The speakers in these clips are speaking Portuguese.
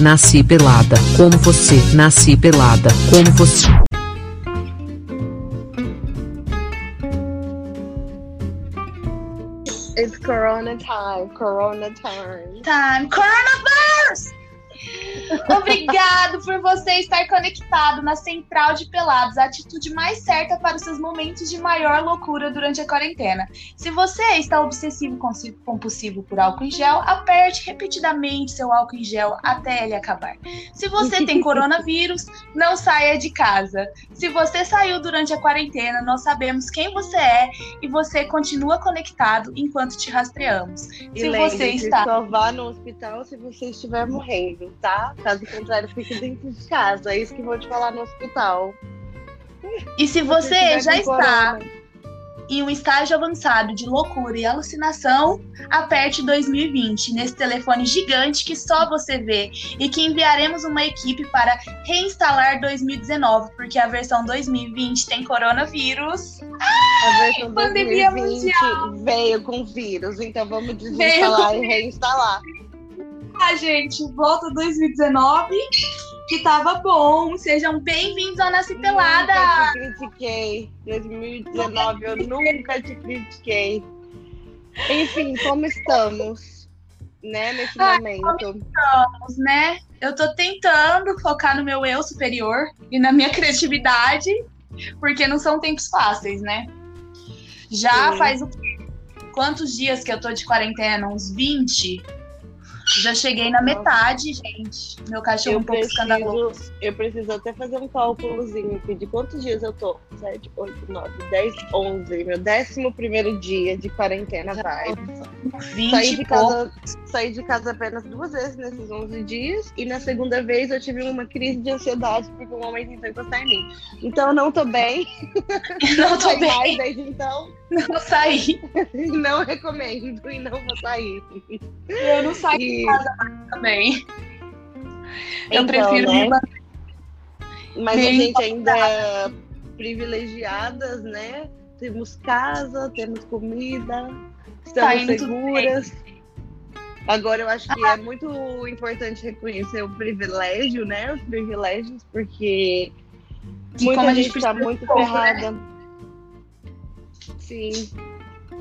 nasci pelada, como você, nasci pelada, como você. It's Corona time, Corona time. Time. Coronavirus! Obrigado por você estar conectado na Central de Pelados, a atitude mais certa para os seus momentos de maior loucura durante a quarentena. Se você está obsessivo compulsivo por álcool em gel, aperte repetidamente seu álcool em gel até ele acabar. Se você tem coronavírus, não saia de casa. Se você saiu durante a quarentena, nós sabemos quem você é e você continua conectado enquanto te rastreamos. E se você está só vá no hospital se você estiver morrendo, tá? Caso contrário, fique dentro de casa. É isso que vou te falar no hospital. E se você já está em um estágio avançado de loucura e alucinação, aperte 2020 nesse telefone gigante que só você vê e que enviaremos uma equipe para reinstalar 2019, porque a versão 2020 tem coronavírus. A versão pandemia 2020 veio com vírus, então vamos desinstalar e reinstalar. Ah, gente, volta 2019, que tava bom. Sejam bem-vindos ao Nasci Pelada. Nunca te critiquei. 2019 eu nunca te critiquei. Enfim, como estamos, né, nesse Ai, momento? Vamos, né? Eu tô tentando focar no meu eu superior e na minha criatividade, porque não são tempos fáceis, né? Já Sim. faz o quê? Quantos dias que eu tô de quarentena? Uns 20? Já cheguei na metade, gente. Meu cachorro Eu um pouco escandaloso. preciso, eu preciso até fazer um cálculozinho aqui de quantos dias eu tô. 7, 8, 9, 10, 11. Meu décimo primeiro dia de quarentena vai. 20 Saí de, pouco. casa, saí de casa apenas duas vezes nesses 11 dias. E na segunda vez eu tive uma crise de ansiedade porque o homem tentou encostar em mim. Então eu não tô bem. Não tô bem, mais desde então. Não saí. Não recomendo e não vou sair. Eu não saí E, também. Eu então, prefiro né? me Mas a Bem gente ainda é privilegiadas, né? Temos casa, temos comida, Tá estamos tudo seguras. Agora eu acho que é muito importante reconhecer o privilégio, né? Os privilégios, porque de muita a gente gente está muito de pouco, né? Sim.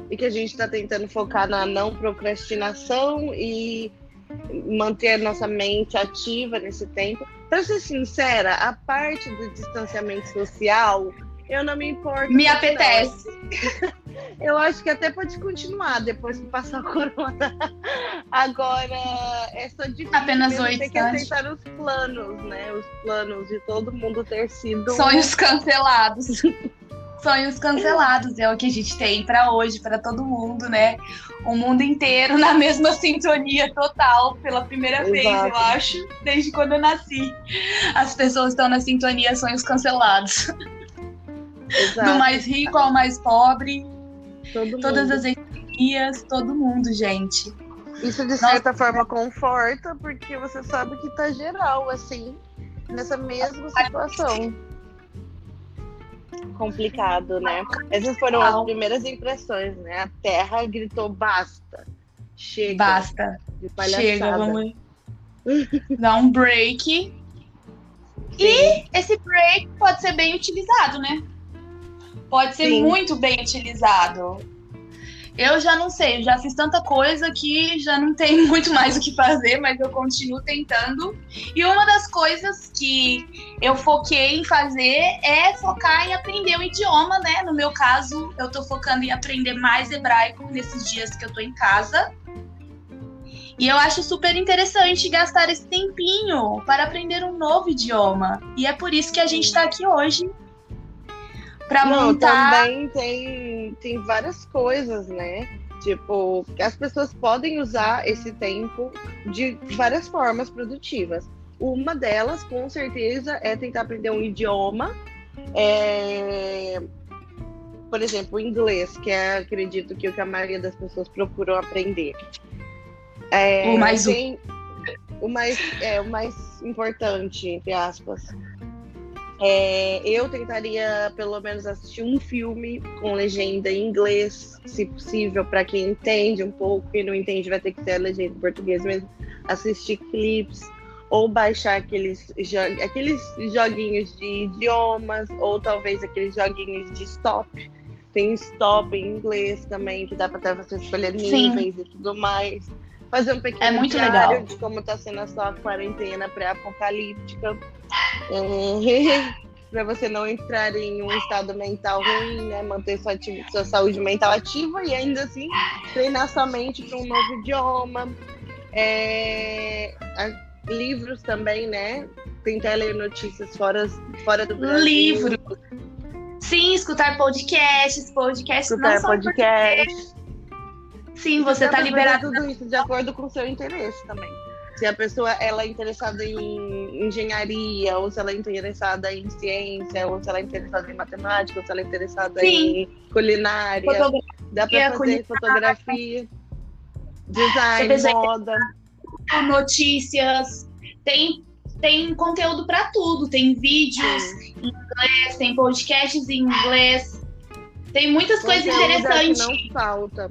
E que a gente está tentando focar na não procrastinação e manter a nossa mente ativa nesse tempo. Para ser sincera, a parte do distanciamento social, eu não me importo. Me apetece. não. Eu acho que até pode continuar depois que passar o corona. Agora, é só difícil Apenas oito ter que anos. aceitar os planos, né? Os planos de todo mundo ter sido Sonhos cancelados. Sonhos cancelados é o que a gente tem pra hoje, pra todo mundo, né? O mundo inteiro na mesma sintonia total, pela primeira vez, Exato. eu acho, desde quando eu nasci. As pessoas estão na sintonia sonhos cancelados. Exato, Do mais rico ao mais pobre, todo todas mundo. as etnias, todo mundo, gente. Isso de Nossa. certa forma conforta, porque você sabe que tá geral, assim, nessa mesma situação. Complicado, né? Essas foram as primeiras impressões, né? A Terra gritou basta. Chega Basta. Chega, vamos dar um break. E esse break pode ser bem utilizado, né? Pode ser Sim. muito bem utilizado. Eu já não sei, já fiz tanta coisa que já não tem muito mais o que fazer, mas eu continuo tentando. E uma das coisas que eu foquei em fazer é focar em aprender o idioma, né? No meu caso, eu tô focando em aprender mais hebraico nesses dias que eu tô em casa. E eu acho super interessante gastar esse tempinho para aprender um novo idioma. E é por isso que a gente tá aqui hoje. Não, montar. também tem, tem várias coisas, né? Tipo, as pessoas podem usar esse tempo de várias formas produtivas. Uma delas, com certeza, é tentar aprender um idioma. É, Por exemplo, o inglês, que é, acredito que é o que a maioria das pessoas procuram aprender. É, O mais tem- o mais é o mais importante, entre aspas. É, eu tentaria pelo menos assistir um filme com legenda em inglês, se possível, para quem entende um pouco, quem não entende vai ter que ter a legenda em português mesmo. Assistir clipes, ou baixar aqueles, jo aqueles joguinhos de idiomas, ou talvez aqueles joguinhos de stop. Tem stop em inglês também, que dá para até você escolher níveis Sim. e tudo mais. Fazer um pequeno é muito legal. de como está sendo a sua quarentena pré-apocalíptica. Para você não entrar em um estado mental ruim, né? Manter sua, sua saúde mental ativa e ainda assim treinar sua mente para um novo idioma. É, a, livros também, né? Tentar ler notícias fora, fora do Brasil. Livro. Sim, escutar podcasts, podcasts escutar não só podcast. Sim, você está liberado. Tudo isso de acordo com o seu interesse também se a pessoa ela é interessada em engenharia, ou se ela é interessada em ciência, ou se ela é interessada em matemática, ou se ela é interessada Sim. em culinária. Fotografia, Dá para fazer culinária. fotografia, design, moda. Notícias. Tem, tem conteúdo para tudo. Tem vídeos Sim. em inglês, tem podcasts em inglês. Tem muitas coisas interessantes. não falta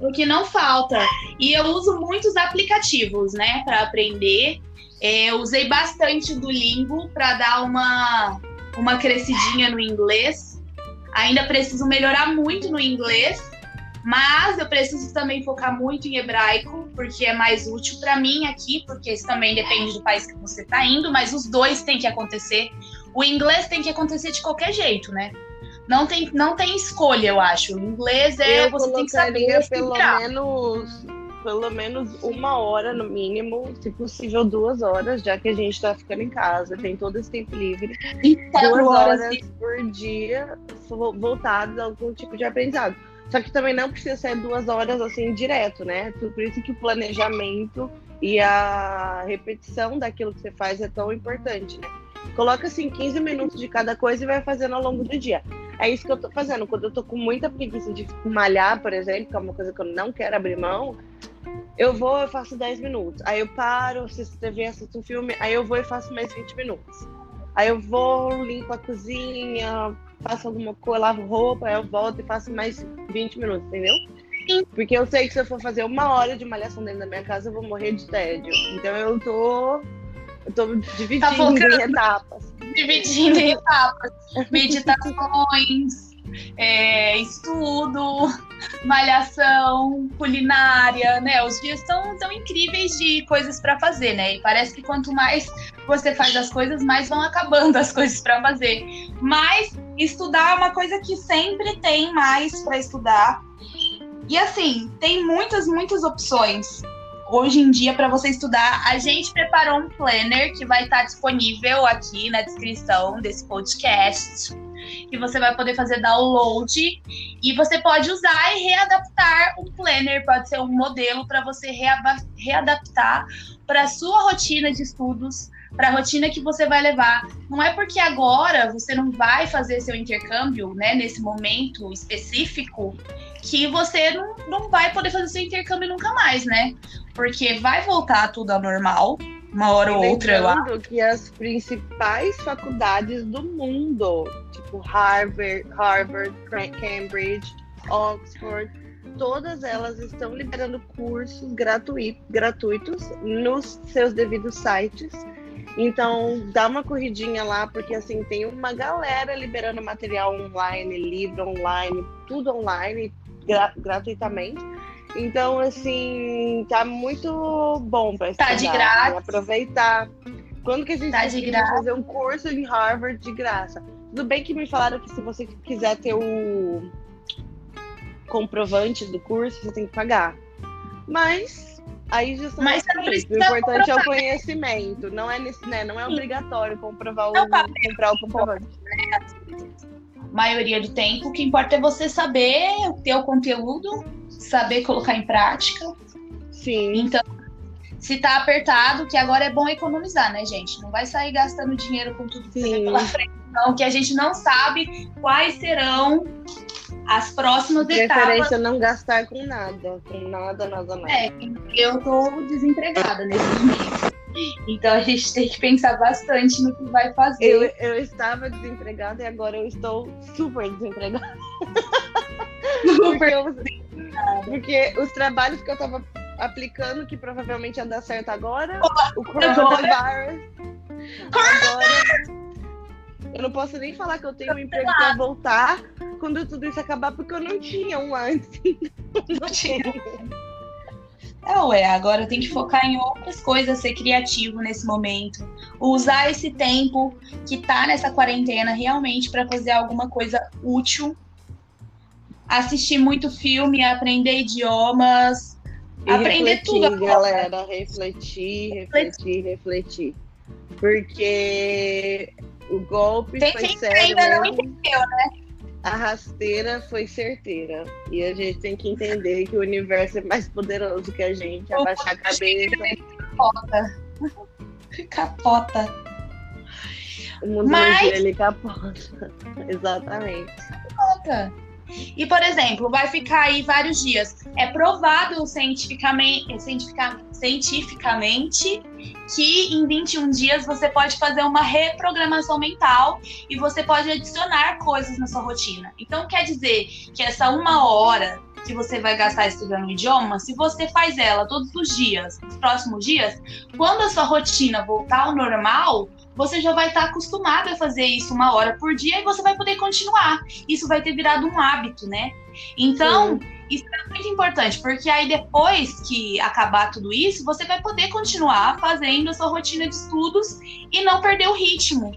o que não falta. E eu uso muitos aplicativos, né, para aprender. É, eu usei bastante o Duolingo para dar uma, uma crescidinha no inglês. Ainda preciso melhorar muito no inglês, mas eu preciso também focar muito em hebraico, porque é mais útil para mim aqui, porque isso também depende do país que você está indo, mas os dois têm que acontecer. O inglês tem que acontecer de qualquer jeito, né? Não tem, não tem escolha, eu acho. O inglês é eu você tem que saber pelo menos pelo menos uma hora no mínimo, se possível duas horas, já que a gente está ficando em casa, tem todo esse tempo livre. duas horas, horas por dia voltadas a algum tipo de aprendizado. Só que também não precisa ser duas horas assim direto, né? Por isso que o planejamento e a repetição daquilo que você faz é tão importante, né? Coloca assim 15 minutos de cada coisa e vai fazendo ao longo do dia. É isso que eu tô fazendo. Quando eu tô com muita preguiça de malhar, por exemplo, que é uma coisa que eu não quero abrir mão, eu vou e faço 10 minutos. Aí eu paro, assisto TV, assisto um filme, aí eu vou e faço mais 20 minutos. Aí eu vou, limpo a cozinha, faço alguma coisa, lavo roupa, aí eu volto e faço mais 20 minutos, entendeu? Porque eu sei que se eu for fazer uma hora de malhação dentro da minha casa, eu vou morrer de tédio. Então eu tô eu tô dividindo tá em etapas. Dividindo em etapas. Meditações, é, estudo, malhação, culinária, né? Os dias são tão incríveis de coisas para fazer, né? E parece que quanto mais você faz as coisas, mais vão acabando as coisas para fazer. Mas estudar é uma coisa que sempre tem mais para estudar. E assim, tem muitas, muitas opções hoje em dia para você estudar. A gente preparou um planner que vai estar disponível aqui na descrição desse podcast. Que você vai poder fazer download e você pode usar e readaptar o planner, pode ser um modelo para você readaptar para a sua rotina de estudos, para a rotina que você vai levar. Não é porque agora você não vai fazer seu intercâmbio, né, nesse momento específico, que você não, não vai poder fazer seu intercâmbio nunca mais, né? Porque vai voltar tudo ao normal, uma hora ou outra lá. que as principais faculdades do mundo, tipo Harvard, Harvard, Cambridge, Oxford, todas elas estão liberando cursos gratuitos nos seus devidos sites. Então, dá uma corridinha lá, porque assim, tem uma galera liberando material online, livro online, tudo online, gra gratuitamente. Então, assim, tá muito bom para estudar. Tá de graça. Né? Aproveitar. Quando que a gente tá de graça. fazer um curso em Harvard de graça? Tudo bem que me falaram que se você quiser ter o comprovante do curso, você tem que pagar. Mas aí já Mas O importante é o conhecimento. Não é, nesse, né, não é obrigatório comprovar o, comprar o comprovante. Maioria do tempo, o que importa é você saber ter o conteúdo, saber colocar em prática. Sim. Então, se tá apertado, que agora é bom economizar, né, gente? Não vai sair gastando dinheiro com tudo que tem pela frente, não, que a gente não sabe quais serão as próximas De etapas. Preferência não gastar com nada, com nada, nada, nada. É, eu tô desempregada nesse momento. Então a gente tem que pensar bastante no que vai fazer. Eu, eu estava desempregada e agora eu estou super desempregada. Super porque, eu, porque os trabalhos que eu estava aplicando que provavelmente ia dar certo agora. O coronavírus. Agora. Eu não posso nem falar que eu tenho um emprego para voltar quando tudo isso acabar, porque eu não tinha um antes. Não tinha. É, ué, agora eu tenho que focar em outras coisas, ser criativo nesse momento. Usar esse tempo que tá nessa quarentena realmente para fazer alguma coisa útil. Assistir muito filme, aprender idiomas, e aprender refletir, tudo. Galera, refletir, refletir, refletir. Porque o golpe Tem foi sério. Ainda não entendeu, né? A rasteira foi certeira. E a gente tem que entender que o universo é mais poderoso que a gente. Abaixar a cabeça. Capota. Capota. O mundo Mas... ele capota. Exatamente. Capota. E, por exemplo, vai ficar aí vários dias. É provado cientificamente, cientificamente que em 21 dias você pode fazer uma reprogramação mental e você pode adicionar coisas na sua rotina. Então, quer dizer que essa uma hora que você vai gastar estudando o idioma, se você faz ela todos os dias, nos próximos dias, quando a sua rotina voltar ao normal, você já vai estar acostumado a fazer isso uma hora por dia e você vai poder continuar. Isso vai ter virado um hábito, né? Então, Sim. isso é muito importante, porque aí depois que acabar tudo isso, você vai poder continuar fazendo a sua rotina de estudos e não perder o ritmo.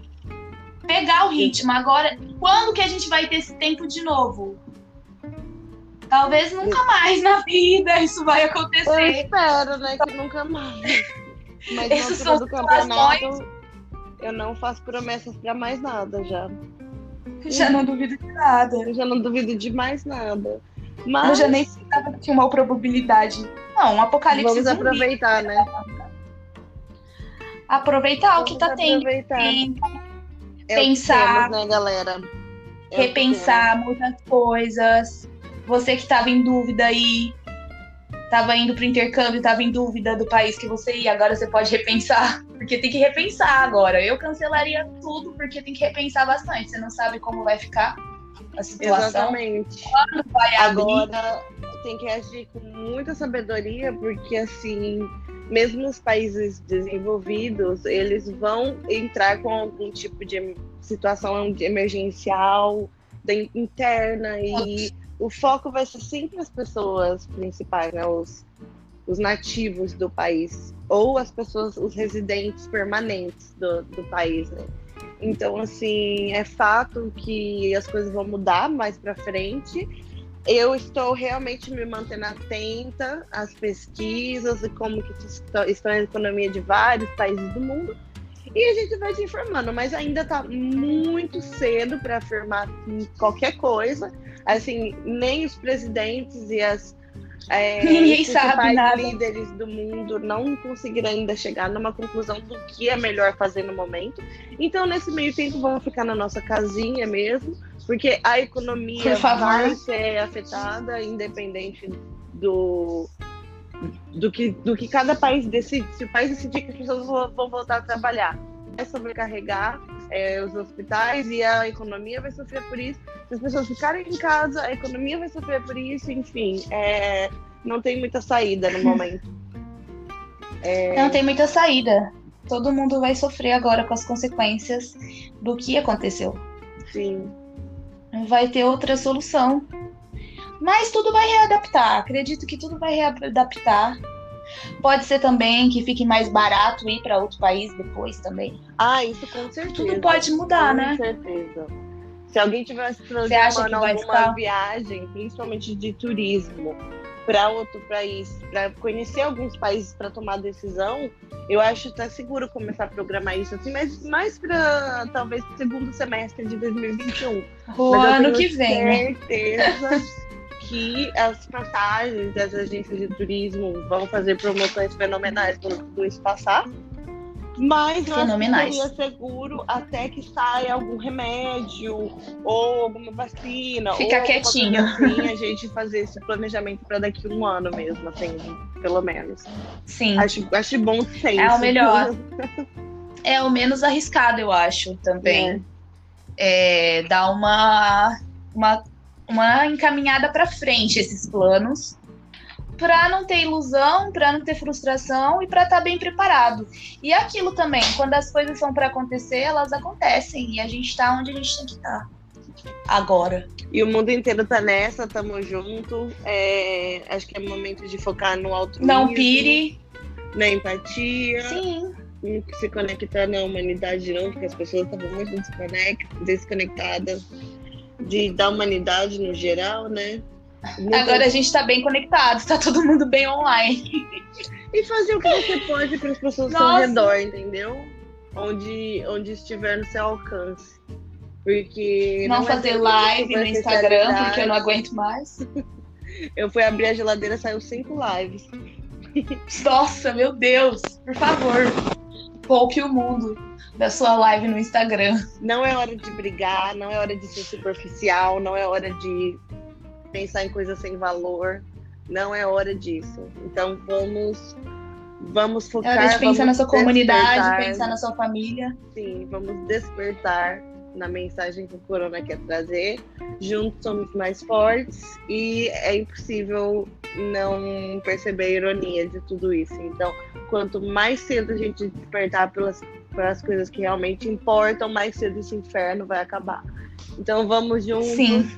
Pegar o ritmo. Agora, quando que a gente vai ter esse tempo de novo? Talvez nunca mais na vida isso vai acontecer. Eu espero, né, que nunca mais. Mas Esses são do campeonato, eu não faço promessas para mais nada já. Já não duvido de nada. Eu já não duvido de mais nada. Mas... Eu já nem pensava que tinha uma probabilidade. Não, um apocalipse Vamos zumbi. aproveitar, né? Aproveitar Vamos o que tá aproveitar. tendo. É pensar. Temos, né, galera? É repensar muitas coisas. Você que estava em dúvida aí, estava indo para o intercâmbio, estava em dúvida do país que você ia, agora você pode repensar, porque tem que repensar agora. Eu cancelaria tudo porque tem que repensar bastante. Você não sabe como vai ficar a situação. Exatamente. Quando vai agora tem que agir com muita sabedoria, porque assim, mesmo os países desenvolvidos, eles vão entrar com algum tipo de situação emergencial interna e o foco vai ser sempre as pessoas principais, né? Os, os nativos do país, ou as pessoas, os residentes permanentes do, do país, né? Então, assim, é fato que as coisas vão mudar mais para frente. Eu estou realmente me mantendo atenta às pesquisas e como que estão a economia de vários países do mundo. E a gente vai te informando, mas ainda está muito cedo para afirmar qualquer coisa. Assim, nem os presidentes e as é, Ninguém sabe nada. líderes do mundo não conseguiram ainda chegar numa conclusão do que é melhor fazer no momento. Então, nesse meio tempo, vamos ficar na nossa casinha mesmo, porque a economia vai ser afetada, independente do, do, que, do que cada país decide. Se o país decidir que as pessoas vão voltar a trabalhar, vai sobrecarregar é, os hospitais e a economia vai sofrer por isso. Se as pessoas ficarem em casa, a economia vai sofrer por isso, enfim, é, não tem muita saída no momento. É... Não tem muita saída. Todo mundo vai sofrer agora com as consequências do que aconteceu. Sim. Não vai ter outra solução. Mas tudo vai readaptar. Acredito que tudo vai readaptar. Pode ser também que fique mais barato ir para outro país depois também. Ah, isso com certeza. Tudo pode mudar, com né? Com certeza. Se alguém tivesse programando alguma viagem, principalmente de turismo, para outro país, para conhecer alguns países para tomar decisão, eu acho até seguro começar a programar isso assim, mas mais para talvez segundo semestre de 2021. O mas ano que vem, né? certeza. Né? Que as passagens das agências de turismo vão fazer promoções fenomenais quando tudo isso passar. Mas Fenomenais. eu seria seguro até que saia algum remédio ou alguma vacina. Fica quietinho. Assim, a gente fazer esse planejamento para daqui a um ano mesmo, assim, pelo menos. Sim. Acho, acho bom É o melhor. é o menos arriscado, eu acho, também. É. É, dar uma, uma uma encaminhada para frente esses planos, para não ter ilusão, para não ter frustração e para estar tá bem preparado. E aquilo também, quando as coisas são para acontecer, elas acontecem e a gente está onde a gente tem que estar. Tá agora. E o mundo inteiro tá nessa, tamo junto. É, acho que é momento de focar no altruísmo. Não pire. Na empatia. Sim. Se conectar na humanidade não, porque as pessoas estavam muito desconectadas de, da humanidade no geral, né? Muito Agora a gente tá bem conectado, tá todo mundo bem online. E fazer o que você pode para as pessoas Nossa. ao redor, entendeu? Onde, onde estiver no seu alcance. Porque. Não, não é fazer live no Instagram, porque eu não aguento mais. eu fui abrir a geladeira, saiu cinco lives. Nossa, meu Deus, por favor, poupe o mundo da sua live no Instagram. Não é hora de brigar, não é hora de ser superficial, não é hora de pensar em coisas sem valor. Não é hora disso. Então vamos vamos focar. É hora de pensar na sua comunidade, pensar na sua família. Sim, vamos despertar na mensagem que o Corona quer trazer. Juntos somos mais fortes e é impossível não perceber a ironia de tudo isso. Então, quanto mais cedo a gente despertar pelas, pelas coisas que realmente importam, mais cedo esse inferno vai acabar. Então, vamos juntos. Sim.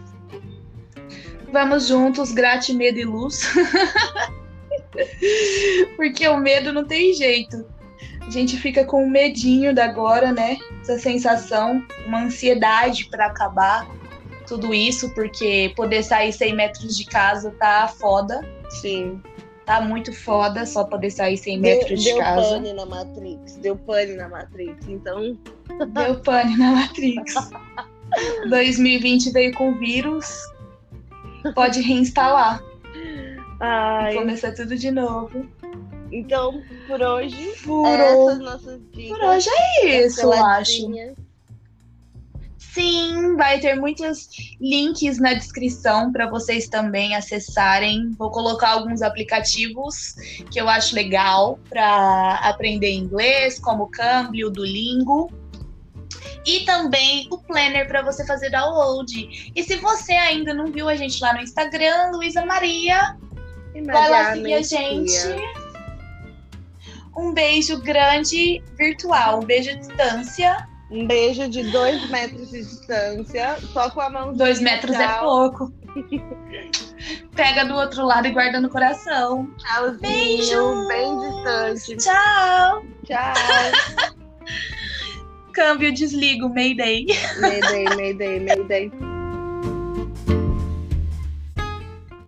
Vamos juntos, grate, medo e luz. Porque o medo não tem jeito a gente fica com um medinho da agora, né? Essa sensação, uma ansiedade para acabar tudo isso, porque poder sair 100 metros de casa tá foda. Sim. Tá muito foda só poder sair 100 metros deu, de deu casa. Deu pane na Matrix, deu pane na Matrix, então. Deu pane na Matrix. 2020 veio com vírus, pode reinstalar. Ai. E começar tudo de novo. Então, por hoje, por essas nossas dicas. Por hoje é isso, eu acho. Sim, vai ter muitos links na descrição para vocês também acessarem. Vou colocar alguns aplicativos que eu acho legal para aprender inglês, como o Cambly, o Duolingo. E também o planner para você fazer download. E se você ainda não viu a gente lá no Instagram, Luísa Maria, vai lá seguir a gente. Um beijo grande virtual, um beijo à distância. Um beijo de dois metros de distância, só com a mão. Dois metros é é pouco. Pega do outro lado e guarda no coração. Tchauzinho. Beijo. Bem distante. Tchau. Tchau. Câmbio, desligo. Mayday. Mayday, mayday, mayday.